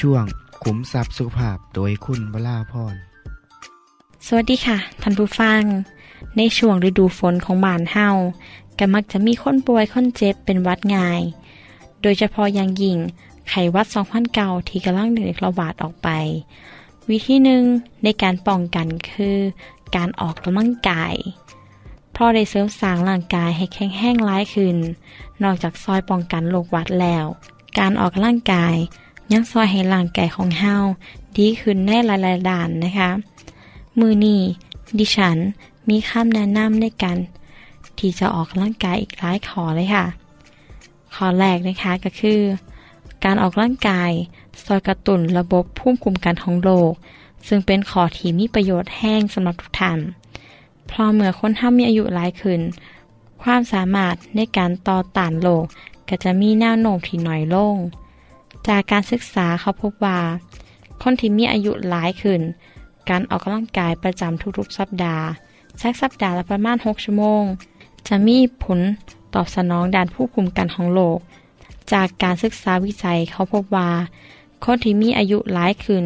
ช่วงขุมทรัพย์สุขภาพโดยคุณวราพรสวัสดีค่ะท่านผู้ฟัง ในช่วงฤดูฝนของบ้านเฮาก็มักจะมีคนป่วยคนเจ็บเป็นวัดง่าย โดยเฉพาะอย่างยิ่งไข้หวัด2009ที่กำลังเดินระบาดออกไป วิธีหนึ่งในการป้องกันคือ การออกกำลังกายเพราะได้เสริมสร้างร่างกายให้แข็งแรงหลายขึ้น นอกจากซอยป้องกันโรคหวัดแล้ว การออกกำลังกาย ยังซอยให้ร่างกายของเฮาดีขึ้นในหลายๆด้านนะคะ มือนี้ดิฉันมีคำแนะนำในการที่จะออกกำลังกายอีกหลายขอเลยค่ะ ขอแรกนะคะก็คือ การออกร่างกายซอยกระตุนระบบภูมิคุ้มกันของโลก ซึ่งเป็นขอที่มีประโยชน์แห้งสำหรับทุกท่านเพราะเมื่อคนเฮามีอายุหลายขึ้น ความสามารถในการต่อต้านโลกก็จะมีแนวโน้มที่น้อยลง จากการศึกษาเขาพบว่า คนที่มีอายุหลายขึ้น การออกกำลังกายประจำทุกๆ สัปดาห์สักสัปดาห์ละประมาณ 6 ชั่วโมง จะมีผลตอบสนองด้านผู้คุมกันของโลก จากการศึกษาวิจัยเขาพบว่า คนที่มีอายุหลายขึ้น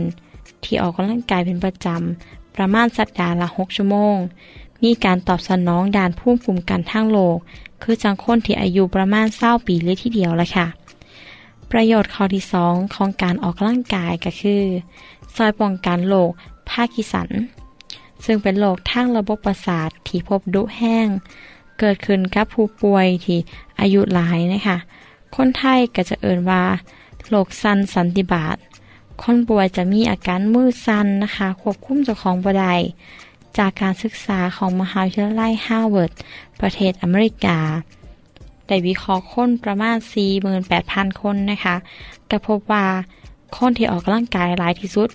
ที่ออกกำลังกายเป็นประจำประมาณสัปดาห์ละ 6 ชั่วโมง มีการตอบสนองด้านผู้คุมกันทางโลก คือจังคนที่อายุประมาณ20ปีเลยทีเดียวละค่ะ ประโยชน์ข้อที่2ของการออกกำลังกายก็คือซอยป้องกันโรคพาร์กินสัน ซึ่งเป็นโรคทางระบบประสาทที่พบดุแฮง เกิดขึ้นกับผู้ป่วยที่อายุหลายนะคะคนไทยก็จะเอิ้นว่าโรคสั่นสันนิบาตคนป่วยจะมีอาการมือสั่นนะคะควบคุมเจ้าของบ่ได้จากการศึกษาของมหาวิทยาลัยฮาร์วาร์ดประเทศอเมริกา ได้วิเคราะห์คนประมาณ 48,000 คนนะคะก็พบว่าคนที่ออกกำลังกายหลายที่สุด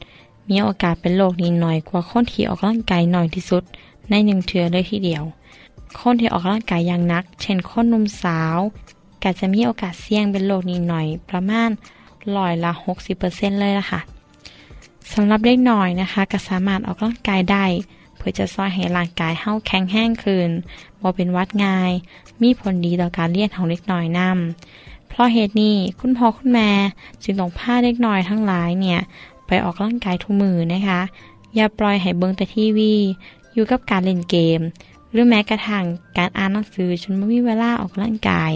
มีโอกาสเป็นโรคนี้น้อยกว่าคนที่ออกกำลังกายน้อยที่สุด ใน1เทือเลยทีเดียว คนที่ออกกำลังกายอย่างนัก เช่นคนหนุ่มสาวก็จะมีโอกาสเสี่ยงเป็นโรคนี้น้อยประมาณร้อยละ 60%เลยล่ะค่ะสำหรับเด็กน้อยนะคะก็สามารถออกกำลังกายได้ พื่อจะซอยให้ร่างกายเฮาแข็งแรงขึ้นบ่เป็นวัดง่าย มีผลดีต่อการเรียนของเด็กน้อยนำ เพราะเหตุนี้คุณพ่อคุณแม่จึงต้องพาเด็กน้อยทั้งหลายเนี่ย ไปออกกำงกายทุกมือนะคะ อย่าปล่อยให้เบิงแต่ทีวี อยู่กับการเล่นเกม หรือแม้กระทั่งการอ่านหนังสือจนบ่มีเวลาออกกำงกาย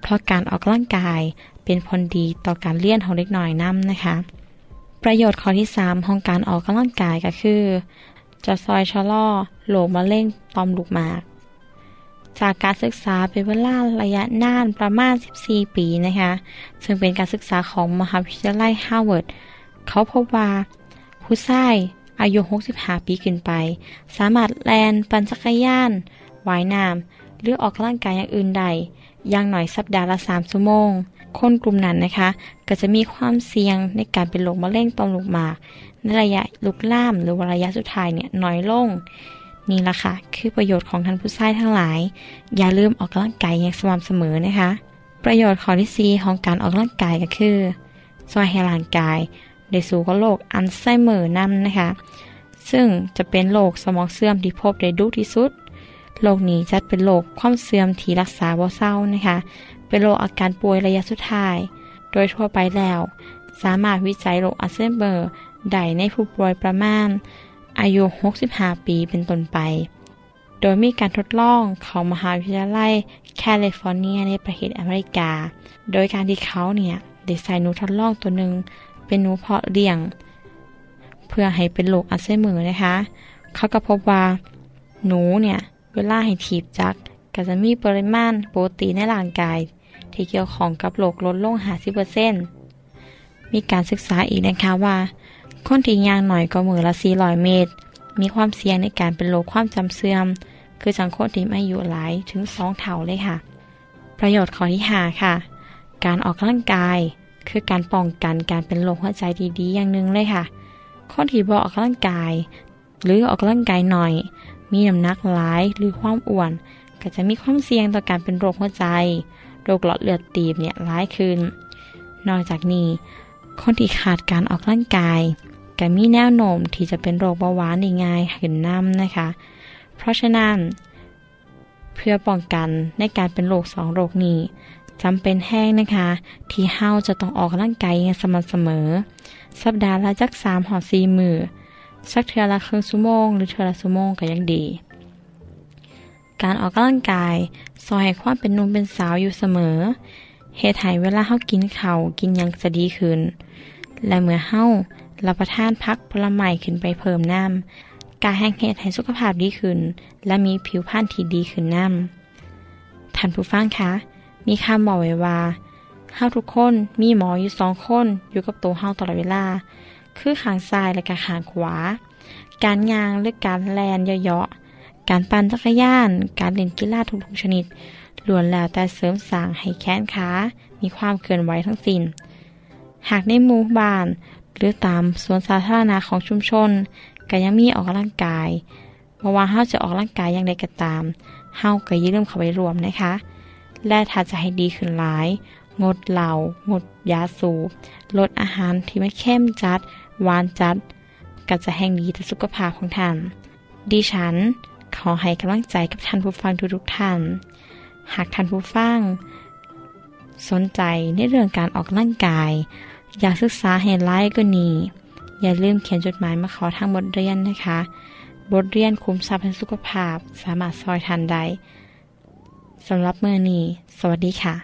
เพราะการออกกำงกายเป็นผลดีต่อการเรียนของเด็กน้อยนำนะคะ ประโยชน์ข้อที่ 3 ของการออกกำลังกายก็คือ จะช่วยชะลอโรคมะเร็งต่อมลูกหมาก จากการศึกษาเป็นเวลาระยะนานประมาณ 14 ปีนะคะซึ่งเป็นการศึกษาของมหาวิทยาลัยฮาร์วาร์ดเขาพบว่าผู้ชายอายุ 65 ปีขึ้นไป สามารถเล่นปั่นจักรยานว่ายน้ำหรือออกกำลังกายอย่างอื่นได้อย่างน้อยสัปดาห์ละ 3 ชั่วโมง คนกลุ่มนั้นนะคะ ก็จะมีความเสี่ยงในการเป็นโรคมะเร็งต่อมลูกหมาก ระยะลุกล่ามหรือระยะสุดท้ายเนี่ยน้อยลง นี่ละค่ะ คือประโยชน์ของท่านผู้ชายทั้งหลาย อย่าลืมออกกำลังกายอย่างสม่ำเสมอนะคะ ประโยชน์ข้อที่4ของการออกกำลังกายก็คือซอยให้ร่างกายได้สู่กับโรคอัลไซเมอร์นํนะคะ ซึ่งจะเป็นโรคสมองเสื่อมที่พบได้ดุที่สุดโรคนี้จัดเป็นโรคความเสื่อมที่รักษาบ่เศร้านะคะ เป็นโรคอาการป่วยระยะสุดท้าย โดยทั่วไปแล้ว สามารถวิจัยโรคอัลไซเมอร์ ได้ในผู้ป่วยประมาณ อายุ 65 ปีเป็นต้นไป โดยมีการทดลองของมหาวิทยาลัยแคลิฟอร์เนียในประเทศอเมริกา โดยการที่เขาเนี่ยได้ใส่หนูทดลองตัวหนึ่งเป็นหนูเพาะเลี้ยง เพื่อให้เป็นโรคอัลไซเมอร์นะคะ เขาก็พบว่าหนูเนี่ยเวลาให้ถีบจักรก็จะมีปริมาณโปรตีนในร่างกาย ที่เกี่ยวของกับโรคลดลง 50%มีการศึกษาอีกนะคะว่า คนที่ย่างหน่อยก็มือละ400เมตร มีความเสี่ยงในการเป็นโรคความจำเสื่อม คือสังคนที่อายุหลายถึง2เท่าเลยค่ะ ประโยชน์ข้อที่5ค่ะ การออกกำลังกาย คือการป้องกันการเป็นโรคหัวใจดีๆอย่างหนึ่งเลยค่ะ คนที่บ่ออกกำลังกาย หรือออกกำลังกายหน่อย มีน้ำหนักหลายหรือความอ้วน ก็จะมีความเสี่ยงต่อการเป็นโรคหัวใจ โรคหลอดเลือดตีบเนี่ยร้ายขึ้น นอกจากนี้คนที่ขาดการออกกำลังกาย ก็มีแนวโน้มที่จะเป็นโรคเบาหวานได้ง่ายขึ้นน้ำนะคะ เพราะฉะนั้น เพื่อป้องกันในการเป็นโรคสองโรคนี้จำเป็นแห้งนะคะ ที่เฮาจะต้องออกกำลังกายอย่างสม่ำเสมอ สัปดาห์ละจักสามหอซีมือสักเทือละครึ่งชั่วโมงหรือเทือละชั่วโมงก็ยังดี การออกกำลังกายซอยให้ความเป็นนุ่มเป็นสาวอยู่เสมอเหตุให้เวลาเฮากินเขากินยังจะดีขึ้น และเมื่อเฮา รับประทานพักผลไม้ขึ้นไปเพิ่มน้ำการแห้งเหตุให้สุขภาพดีขึ้น และมีผิวพรรณที่ดีขึ้นน้ำท่านผู้ฟังคะ มีคำบอกไว้ว่าเฮาทุกคนมีหมออยู่สองคนอยู่กับตัวเฮาตลอดเวลา คือขางซ้ายและกขางขวา การยางหรือการแลนเยาะๆการปั่นจักรยาน การเล่นกีฬาทุกๆชนิดล้วนแล้วแต่เสริมสร้างให้แขนขา มีความเคลื่อนไหวทั้งสิน้น หากในหมู่บ้าน หรือตามสวนสาธารณะของชุมชนก็ยังมีออกกำลังกายบ่ว่าเฮาจะออกกำลังกายอย่างใดก็ตามเฮาก็อย่าลืมเข้าไปรวมนะคะ และถ้าจะให้ดีขึ้นหลาย งดเหล้างดยาสูบลดอาหารที่ไม่เข้มจัดหวานจัดก็จะแห่งดีต่อสุขภาพของท่านดิฉัน ขอให้กำลังใจกับท่านผู้ฟังทุกๆท่าน หากท่านผู้ฟัง สนใจในเรื่องการออกกำลังกาย อยากศึกษาให้ไล่ก็นีอย่าลืมเขียนจดหมายมาขอทางบทเรียนนะคะ บทเรียนคุ้มทรัพย์แห่งสุขภาพ สามารถซอยทันได้สำหรับเมื่อนี้ สวัสดีค่ะ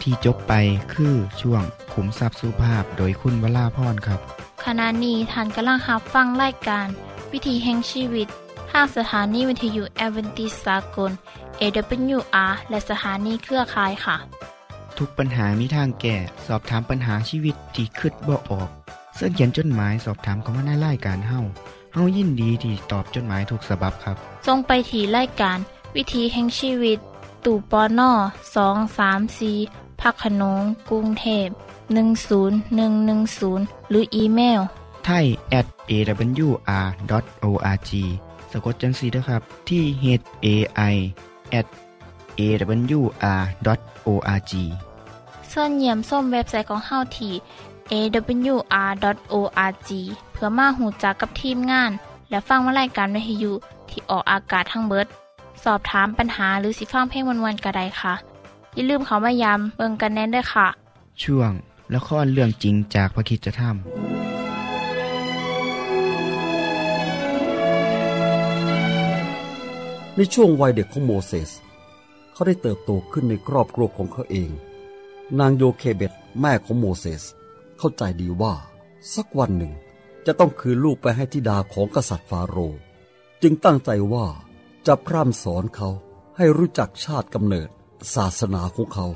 ที่จบไปคือช่วงขุมทรัพย์สุภาพโดยคุณวราพรครับ ขณะนี้ท่านกำลังรับฟังรายการ วิธีแห่งชีวิตทางสถานีวิทยุแอเวนติสากล AWR และสถานีเครือข่ายค่ะ ทุกปัญหามีทางแก้สอบถามปัญหาชีวิตที่คืดบ่ออก เสื้อเขียนจดหมายสอบถามเขามาในรายการเฮาเฮายินดีที่ตอบจดหมายถูกสาบบครับ ทรงไปถีรายการ วิธีแห่งชีวิต ตู่ปอน่อสองสามสีพักขนงกรุงเทพ10110 หรืออีเมลไทย at awr.org สะกดจังสีนะครับที่ h a i at awr.org ส่วนเยี่ยมส้มเว็บไซต์ของเฮาที่ awr.org เพื่อมาหูจักกับทีมงาน และฟังวารายการวิทยุที่ออกอากาศทั้งเบิด สอบถามปัญหาหรือสิฟังเพลงวันๆกระไดค่ะ อย่าลืมเขามายามเบิงกันแน่นด้วยค่ะ ช่วงละครเรื่องจริงจากพระคริสตธรรมในช่วงวัยเด็กของโมเสส เขาได้เติบโตขึ้นในครอบครัวของเขาเอง นางโยเคเบตแม่ของโมเสส เข้าใจดีว่า สักวันหนึ่งจะต้องคืนลูกไปให้ธิดาของกษัตริย์ฟาโรห์จึงตั้งใจว่าจะพร่ำสอนเขาให้รู้จักชาติกำเนิด ศาสนาของเขา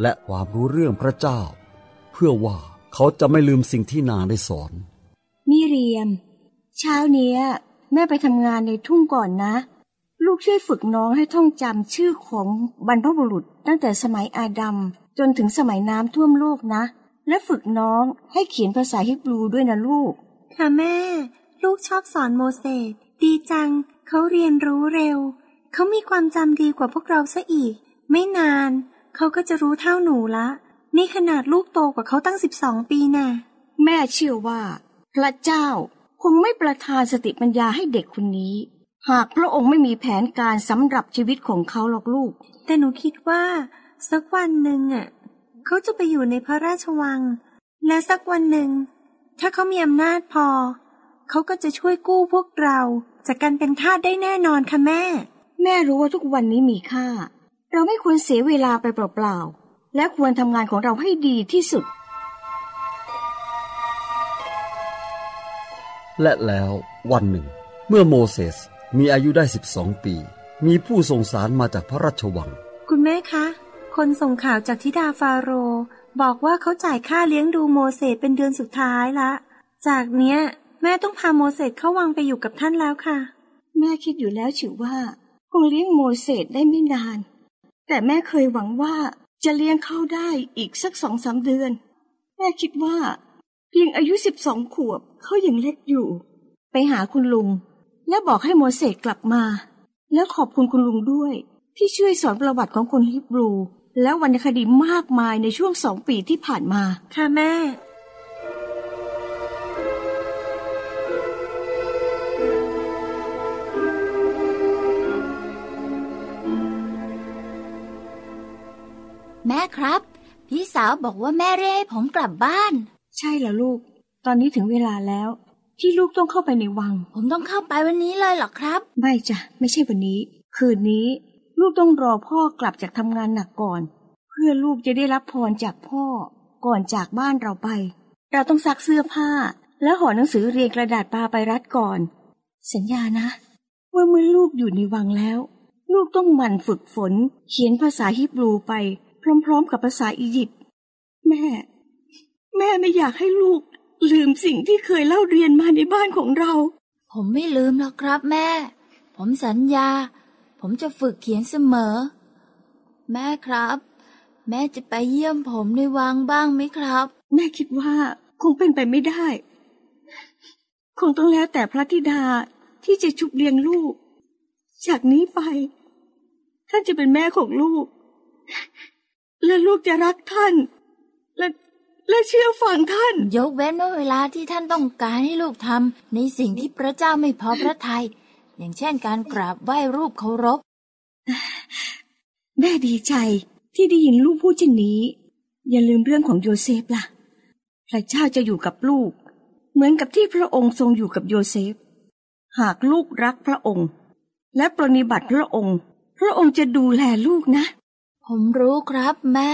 และความรู้เรื่องพระเจ้า เพื่อว่าเขาจะไม่ลืมสิ่งที่นางได้สอน มิเรียม เช้าเนี้ย แม่ไปทำงานในทุ่งก่อนนะ ลูกช่วยฝึกน้องให้ท่องจำชื่อของบรรพบุรุษตั้งแต่สมัยอาดัมจนถึงสมัยน้ำท่วมโลกนะ และฝึกน้องให้เขียนภาษาฮิบรูด้วยนะลูก ค่ะแม่ ลูกชอบสอนโมเสสดีจัง เขาเรียนรู้เร็ว เขามีความจำดีกว่าพวกเราซะอีก ไม่นาน เขาก็จะรู้เท่าหนูละ นี่ขนาดลูกโตกว่าเขาตั้งสิบสองปีแน่แม่เชื่อว่า พระเจ้าคงไม่ประทานสติปัญญาให้เด็กคนนี้ หากพระองค์ไม่มีแผนการสำหรับชีวิตของเขาหรอกลูก แต่หนูคิดว่า สักวันหนึ่งอะเขาจะไปอยู่ในพระราชวัง และสักวันหนึ่ง ถ้าเขามีอำนาจพอ เขาก็จะช่วยกู้พวกเรา จากการเป็นทาสได้แน่นอนค่ะแม่ แม่รู้ว่าทุกวันนี้มีค่า เราไม่ควรเสียเวลาไปเปล่าๆและควรทำงานของเราให้ดีที่สุด และแล้ววันหนึ่ง เมื่อโมเสส มีอายุได้ 12 ปี มีผู้ส่งสารมาจากพระราชวัง คุณแม่คะ คนส่งข่าวจากทิดาฟาโรห์บอกว่าเขาจ่ายค่าเลี้ยงดูโมเสสเป็นเดือนสุดท้ายละ จากเนี้ย แม่ต้องพาโมเสสเข้าวังไปอยู่กับท่านแล้วค่ะ แม่คิดอยู่แล้วฉิวว่า คงเลี้ยงโมเสสได้ไม่นาน แต่แม่เคยหวังว่าจะเลี้ยงเขาได้อีกสักสองสามเดือน แม่คิดว่า เพียงอายุสิบสองขวบเขายังเล็กอยู่ ไปหาคุณลุง และบอกให้โมเสสกลับมา แล้วขอบคุณคุณลุงด้วย ที่ช่วยสอนประวัติของคนฮิบรู และวรรณคดีมากมายในช่วงสองปีที่ผ่านมา ค่ะแม่ แม่ครับ พี่สาวบอกว่าแม่เรียกให้ผมกลับบ้าน ใช่แล้วลูก ตอนนี้ถึงเวลาแล้ว ที่ลูกต้องเข้าไปในวัง ผมต้องเข้าไปวันนี้เลยเหรอครับ ไม่จ้ะไม่ใช่วันนี้ คืนนี้ลูกต้องรอพ่อกลับจากทำงานหนักก่อน เพื่อลูกจะได้รับพรจากพ่อ ก่อนจากบ้านเราไป เราต้องซักเสื้อผ้า และห่อหนังสือเรียงกระดาษปาไปรัดก่อน สัญญานะว่าเมื่อลูกอยู่ในวังแล้ว ลูกต้องหมั่นฝึกฝน เขียนภาษาฮิบรูไป พร้อมๆ กับภาษาอียิปต์แม่ แม่ไม่อยากให้ลูก ลืมสิ่งที่เคยเล่าเรียนมาในบ้านของเรา ผมไม่ลืมหรอกครับแม่ ผมสัญญา ผมจะฝึกเขียนเสมอ แม่ครับ แม่จะไปเยี่ยมผมในวังบ้างไหมครับ แม่คิดว่าคงเป็นไปไม่ได้ คงต้องแล้วแต่พระธิดาที่จะชุบเลี้ยงลูก จากนี้ไป ท่านจะเป็นแม่ของลูก และลูกจะรักท่าน และ และเชื่อฟังท่าน ยกเว้นว่าเวลาที่ท่านต้องการให้ลูกทำในสิ่งที่พระเจ้าไม่พอพระทยัยอย่างเช่นการกราบไหว้รูปเคารพ แม่ดีใจที่ได้ยินลูกพูดเช่นนี้ อย่าลืมเรื่องของโยเซฟล่ะ พระเจ้าจะอยู่กับลูก เหมือนกับที่พระองค์ทรงอยู่กับโยเซฟ หากลูกรักพระองค์ และปรนนิบัติพระองค์ พระองค์จะดูแลลูกนะ ผมรู้ครับแม่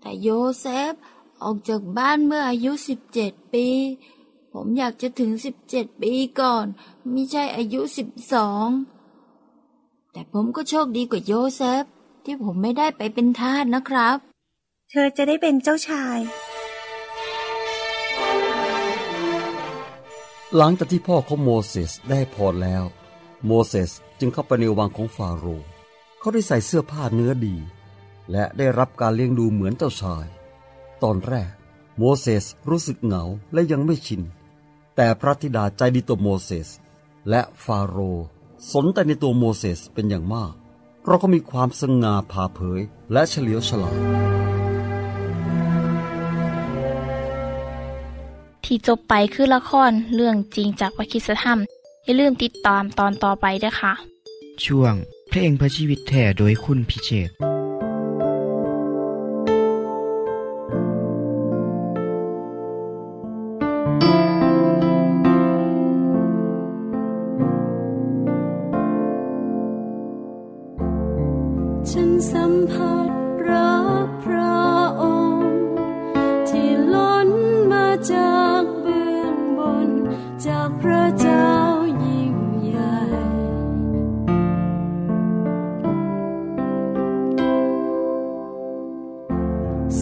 แต่โยเซฟ ออกจากบ้านเมื่ออายุสิบเจ็ดปี ผมอยากจะถึงสิบเจ็ดปีก่อน ไม่ใช่อายุสิบสอง แต่ผมก็โชคดีกว่าโยเซฟ ที่ผมไม่ได้ไปเป็นทาสนะครับ เธอจะได้เป็นเจ้าชาย หลังจากที่พ่อของโมเสสได้พรแล้ว โมเสสจึงเข้าไปในวังของฟาโรห์เขาได้ใส่เสื้อผ้าเนื้อดี และได้รับการเลี้ยงดูเหมือนเจ้าชาย ตอนแรก โมเสสรู้สึกเหงาและยังไม่ชิน แต่พระธิดาใจดีต่อโมเสสและฟาโรห์สนใจในตัวโมเสสเป็นอย่างมาก เพราะเขามีความสง่าผ่าเผยและเฉลียวฉลาดที่จบไปคือละครเรื่องจริงจากวิคิสธรรม อย่าลืมติดตามตอนต่อไปด้วยค่ะ ช่วงเพลงพระชีวิตแท่โดยคุณพิเชษ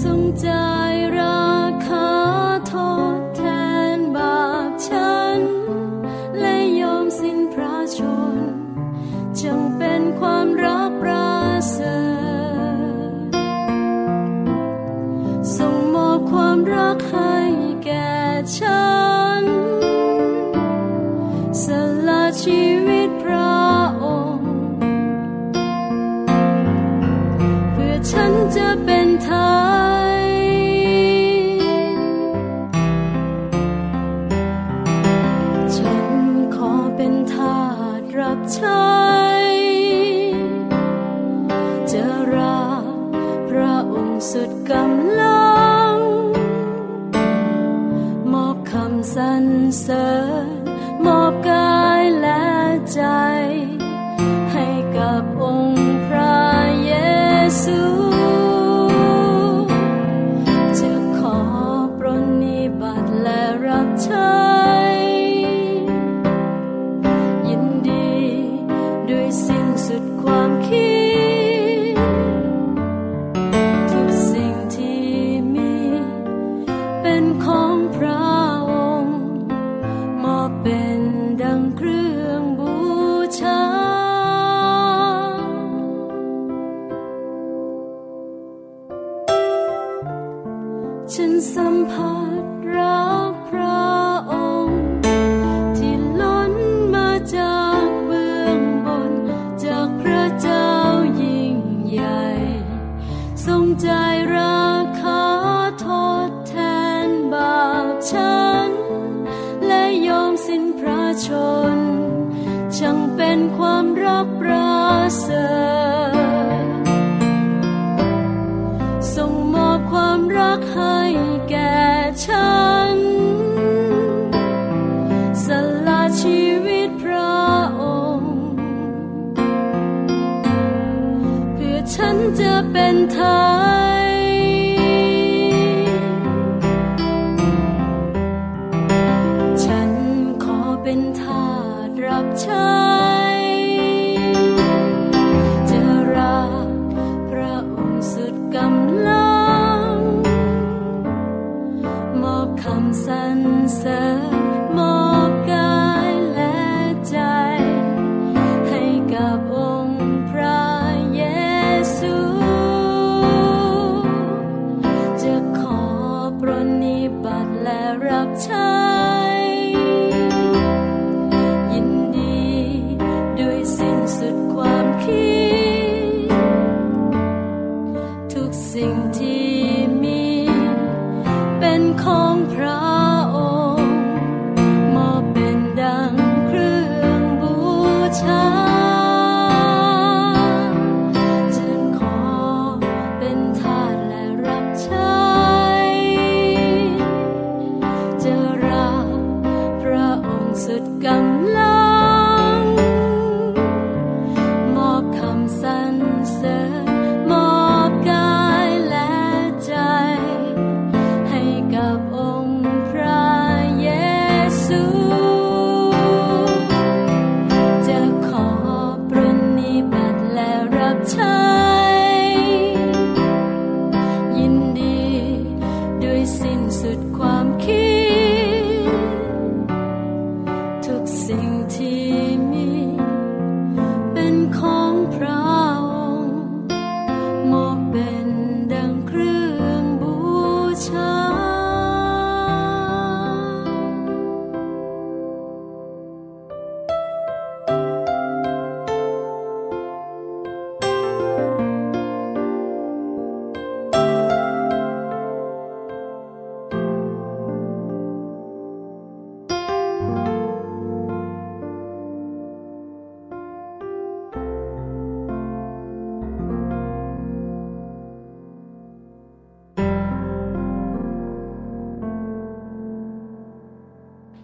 ทร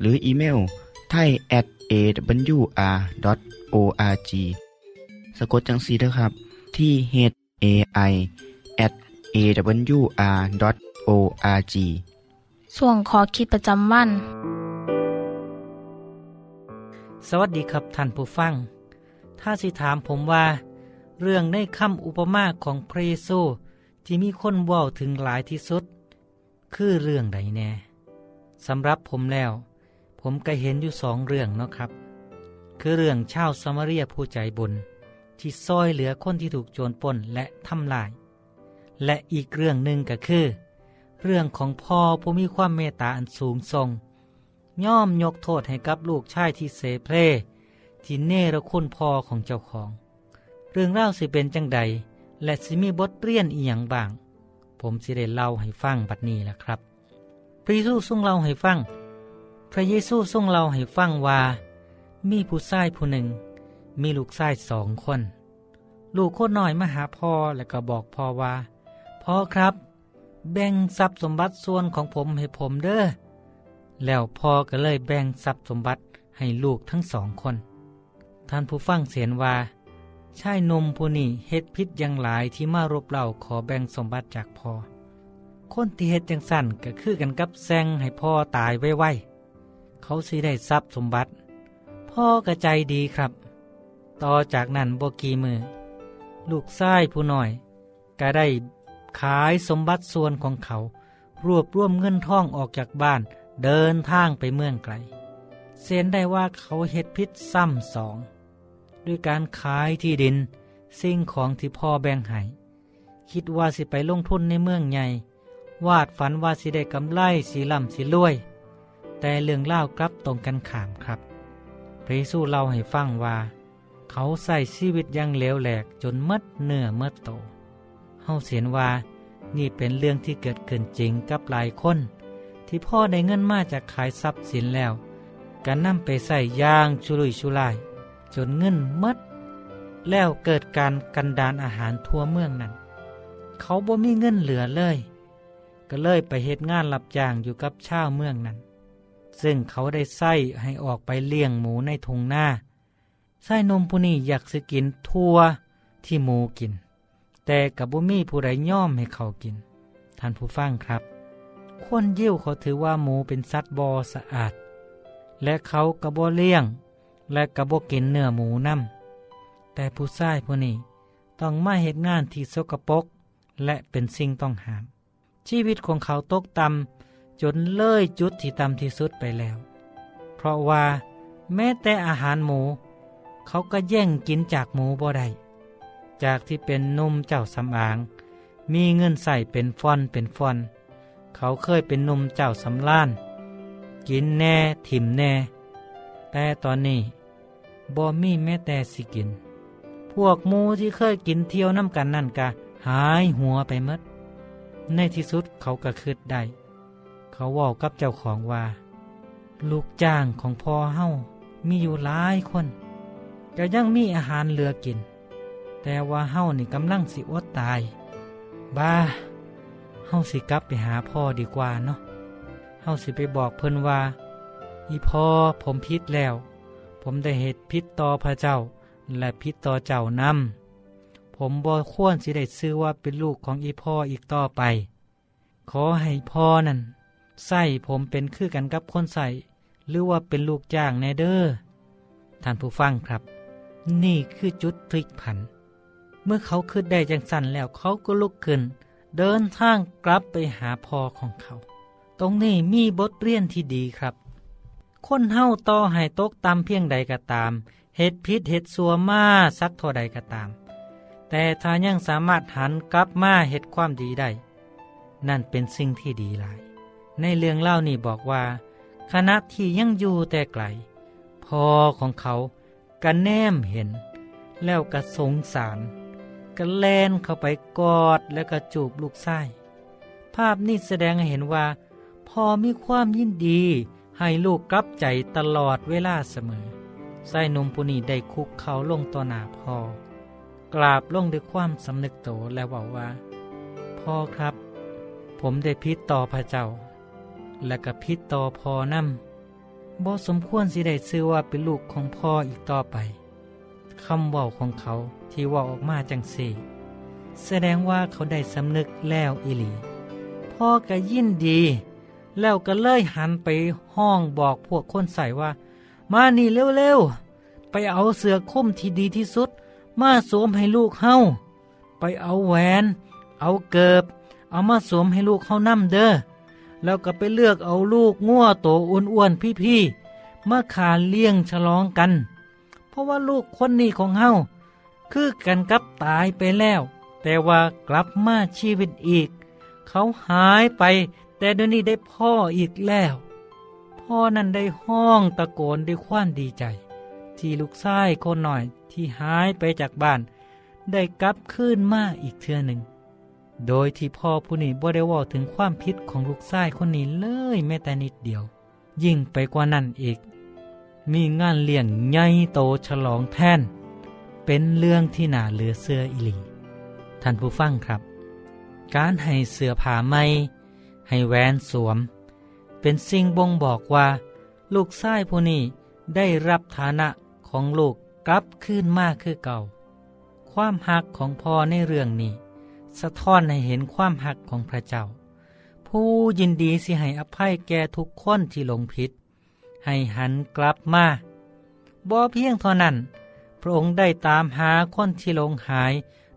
หรืออีเมลไทย at awr.org สะกดจังสีนะครับ ที่ h a i at awr.org ส่วนขอคิดประจำวัน สวัสดีครับท่านผู้ฟัง ถ้าสิถามผมว่า เรื่องในคำอุปมาของพระเยซูที่มีคนเว้าถึงหลายที่สุด คือเรื่องใดแน่สำหรับผมแล้ว ผมก็เห็นอยู่สองเรื่องเนาะครับ คือเรื่องชาวสมาเรียผู้ใจบุญที่ซอยเหลือคนที่ถูกโจรปล้นและทำลาย และอีกเรื่องหนึ่งก็คือ เรื่องของพ่อผู้มีความเมตตาอันสูงทรงย่อมยกโทษให้กับลูกชายที่เสเพลที่เนรคุณพ่อของเจ้าของ เรื่องเล่าสิเป็นจังใด และสิมีบทเรียนอีหยังบาง ผมสิได้เล่าให้ฟังบัดนี้แหละครับ พระเยซูทรงเล่าให้ฟัง พระเยซูทรงเล่าให้ฟังว่า มีผู้ชายผู้หนึ่ง มีลูกชายสองคน ลูกคนน้อยมาหาพ่อแล้วก็บอกพ่อว่าพ่อครับ แบ่งทรัพย์สมบัติส่วนของผมให้ผมเด้อแล้วพ่อก็เลยแบ่งทรัพย์สมบัติให้ลูกทั้งสองคน ท่านผู้ฟังเสียนว่าชายนมผู้นี้เฮ็ดพิษอย่างหลายที่มารบเล่าขอแบ่งสมบัติจากพ่อคนที่เฮ็ดจังสั่นก็คือกันกับแซงให้พ่อตายไว้ เขาสิได้ทรัพย์สมบัติ พ่อก็ใจดีครับ ต่อจากนั้นบกีมือ ลูกชายผู้น้อย ก็ได้ขายสมบัติส่วนของเขา รวบรวมเงินท่องออกจากบ้าน เดินทางไปเมืองไกลเสียนได้ว่าเขาเฮ็ดพิษซ้ำสอง ด้วยการขายที่ดิน สิ่งของที่พ่อแบ่งให้คิดว่าสิไปลงทุนในเมืองใหญ่ วาดฝันว่าสิได้กำไรสีล่ำสีรวย แต่เรื่องเล่ากลับตรงกันขามครับ พระเยซูเล่าให้ฟังว่า เขาใส่ชีวิตยังเลวแหลกจนมดเนื้อมื่อโตเฮาเสียนว่านี่เป็นเรื่องที่เกิดขึ้นจริงกับหลายคน ที่พ่อได้เงินมาจากขายทรัพย์สินแล้วการนำไปใส่ยางชุลุยชุลาย จนเงินมดแล้วเกิดการกันดานอาหารทั่วเมืองนั้น เขาบ่มีเงินเหลือเลย ก็เลยไปเหตุงานรับจ้างอยู่กับชาวเมืองนั้น ซึ่งเขาได้ใส่ให้ออกไปเลี้ยงหมูในทงหน้า ไส้นมผู้นี้อยากสกินทั่วที่หมูกิน แต่กับบุมีผู้ใดย่อมให้เขากิน ท่านผู้ฟังครับ คนยิวเขาถือว่าหมูเป็นสัตว์บอสะอาด และเขากระบเลี้ยง และกระบกินเนื้อหมูน้ำแต่ผู้ชายผู้นี้ต้องมาเหตุงานที่สกปรกและเป็นสิ่งต้องห้าม ชีวิตของเขาตกต่ำ จนเลยจุดที่ต่ำที่สุดไปแล้ว เพราะว่าแม้แต่อาหารหมู เขาก็แย่งกินจากหมูบ่ได้จากที่เป็นนุ่มเจ้าสำอาง มีเงินใส่เป็นฟอนเป็นฟอน เขาเคยเป็นนุ่มเจ้าสำล้าน กินแน่ถิ่มแน่ แต่ตอนนี้บ่มีแม้แต่สิกิน พวกหมูที่เคยกินเที่ยวน้ำกันนั่นกะหายหัวไปมด ในที่สุดเขาก็คืดได้ เขาบอกกับเจ้าของว่า ลูกจ้างของพ่อเฮามีอยู่หลายคนก็ยังมีอาหารเหลือกิน แต่ว่าเฮานี่กำลังสิอดตาย บ้าเฮาสิกลับไปหาพ่อดีกว่าเนาะเฮาสิไปบอกเพิ่นว่า อีพ่อผมพิษแล้ว ผมได้เหตุพิษต่อพระเจ้า และพิษต่อเจ้านำผมบ่ควรสิได้ซื้อว่าเป็นลูกของอีพ่ออีกต่อไป ขอให้พ่อนั่น ใส่ผมเป็นคือกันกับคนใส่หรือว่าเป็นลูกจ้างแนเดอร์ท่านผู้ฟังครับ นี่คือจุดพลิกผัน เมื่อเขาคืดได้จังสันแล้วเขาก็ลุกขึ้น เดินทางกลับไปหาพ่อของเขา ตรงนี้มีบทเรียนที่ดีครับ คนเฮาต่อให้ตกตามเพียงใดก็ตามเหตุพิษเหตุสัวมาสักเท่าใดก็ตาม แต่ถ้ายังสามารถหันกลับมาเหตุความดีได้ นั่นเป็นสิ่งที่ดีหลาย ในเรื่องเล่านี่บอกว่าขณะที่ยังอยู่แต่ไกลพ่อของเขาก็แนมเห็น แล้วก็สงสารก็แลนเข้าไปกอดแล้วก็จูบลูกไส้ภาพนี้แสดงให้เห็นว่าพ่อมีความยินดีให้ลูกกลับใจตลอดเวลาเสมอไส้นมปุนีได้คุกเขาลงต่อหน้าพ่อกราบลงด้วยความสำนึกโตและบอกว่า พ่อครับ ผมได้พิษต่อพระเจ้า และก็พิษต่อพ่อนำบ่สมควรสิได้ชื่อว่าเป็นลูกของพ่ออีกต่อไปคำเว้าของเขาที่ว่าออกมาจังสี่ แสดงว่าเขาได้สำนึกแล้วอิลี พ่อก็ยินดี แล้วก็เลยหันไปห้องบอกพวกคนใส่ว่า มานี่เร็วๆ ไปเอาเสือคมที่ดีที่สุด มาสวมให้ลูกเฮาไปเอาแหวน เอาเกิบ เอามาสวมให้ลูกเขานำเด้อ แล้วก็ไปเลือกเอาลูกง่วโตอ้วนๆพี่ๆมาขาเลี้ยงฉลองกัน เพราะว่าลูกคนนี้ของเฮาคือกันกับตายไปแล้ว แต่ว่ากลับมาชีวิตอีก เขาหายไป แต่เดี๋ยวนี้ได้พ่ออีกแล้ว พ่อนั้นได้ห้องตะโกนด้วยความดีใจ ที่ลูกชายคนหน่อยที่หายไปจากบ้าน ได้กลับคืนมาอีกเทื่อหนึ่ง โดยที่พ่อผู้นี้บ่ได้ว่าถึงความผิดของลูกชายคนนี้เลยแม้แต่นิดเดียว ยิ่งไปกว่านั้นอีก มีงานเลี้ยงใหญ่โตฉลองแทนเป็นเรื่องที่น่าเหลือเสื้ออิลี ท่านผู้ฟังครับ การให้เสื้อผ้าใหม่ให้แหวนสวม เป็นสิ่งบ่งบอกว่า ลูกชายผู้นี้ได้รับฐานะของลูกกลับคืนมากคือเก่า ความหักของพ่อในเรื่องนี้ สะท้อนให้เห็นความหักของพระเจ้า ผู้ยินดีสิให้อภัยแก่ทุกคนที่ลงผิด ให้หันกลับมาบ่เพียงเท่านั้น พระองค์ได้ตามหาคนที่ลงหาย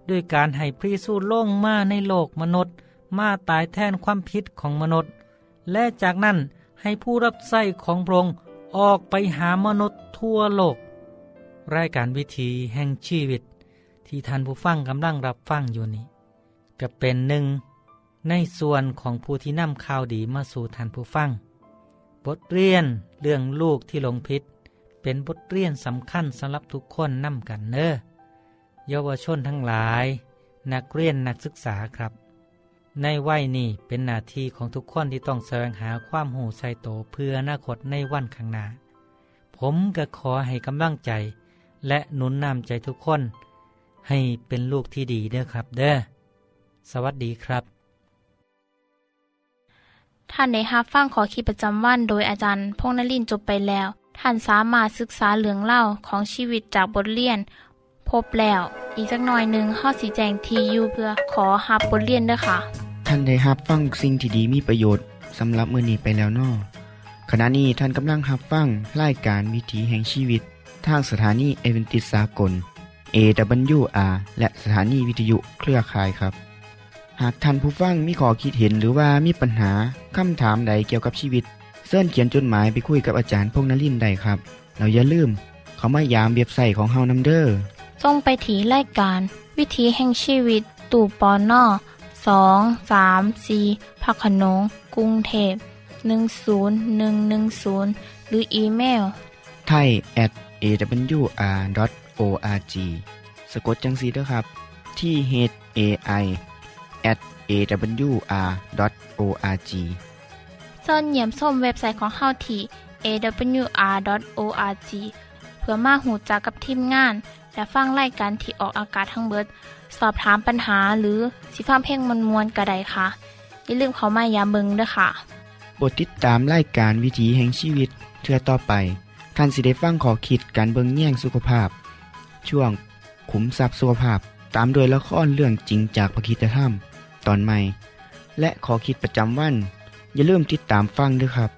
ด้วยการให้พระเยซูลงมาในโลกมนุษย์ มาตายแทนความผิดของมนุษย์ และจากนั้นให้ผู้รับใช้ของพระองค์ออกไปหามนุษย์ทั่วโลก รายการวิธีแห่งชีวิต ที่ท่านผู้ฟังกำลังรับฟังอยู่นี้ ก็เป็นหนึ่ง ในส่วนของผู้ที่นำข่าวดีมาสู่ท่านผู้ฟัง บทเรียนเรื่องลูกที่ลงพิษ เป็นบทเรียนสำคัญสำหรับทุกคนนำกันเนอเยาวชนทั้งหลาย นักเรียนนักศึกษาครับ ในวัยนี้เป็นหน้าที่ของทุกคนที่ต้องแสวงหาความหูใส่โตเพื่ออนาคตในวันข้างหน้า ผมก็ขอให้กำลังใจ และหนุนนำใจทุกคน ให้เป็นลูกที่ดีเด้อครับเด้อ สวัสดีครับ ท่านในฮับฟังขอขีประจำวันโดยอาจารย์พงนลินจบไปแล้ว ท่านสามารถศึกษาเหลืองเล่าของชีวิตจากบทเรียน พบแล้ว อีกสักหน่อยหนึ่งข้อสีแจงทียูเพื่อขอฮับบทเรียนด้วยค่ะ ท่านได้รับฟังสิ่งที่ดีมีประโยชน์สำหรับมือนี้ไปแล้วนอขณะนี้ท่านกำลังรับฟังรายการวิถีแห่งชีวิต ทางสถานีเอเวนติสากล AWR และสถานีวิทยุเครือข่ายครับ หากท่านผู้ฟังมีข้อคิดเห็นหรือว่ามีปัญหาคำถามใดเกี่ยวกับชีวิตเสินเขียนจดหมายไปคุยกับอาจารย์พงนลินได้ครับเราอย่าลืม เขามายามเบียบใส่ของเฮานัมเดอร์ส่งไปถีรายการ วิถีแห่งชีวิตตู่ปอนนอสองสามสีพักขนงกรุงเทพ10110 หรืออีเมลไทย at awr.org สะกดจังสีด้วยครับ ที่ h a i at awr.org เสินเหยี่ยมส้มเว็บไซต์ของเฮาที่ awr.org เพื่อมาหูจักกับทีมงาน และฟังไล่กันที่ออกอากาศทั้งเบิด สอบถามปัญหาหรือสิฟ้าเพ่งมวลมวลกระไดค่ะ อย่าลืมเขามายามเบิงด้วยค่ะบทติดตามไล่การวิถีแห่งชีวิตเทือต่อไป ท่านสิได้ฟังขอคิดการเบิงแย่งสุขภาพ ช่วงขุมทรัพย์สุขภาพตามโดยละครเรื่องจริงจากพระคีตธรรม ตอนใหม่ และขอคิดประจำวัน อย่าลืมติดตามฟังด้วยครับ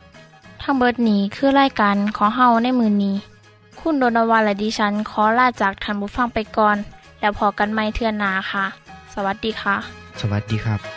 ทั้งเบิดนี้คือรายการของเฮาในมือนี้ คุณโดนวาและดิฉันขอลาจากทันบุฟังไปก่อน แล้วพอกันไม่เทื่อนนาค่ะ สวัสดีค่ะ สวัสดีครับ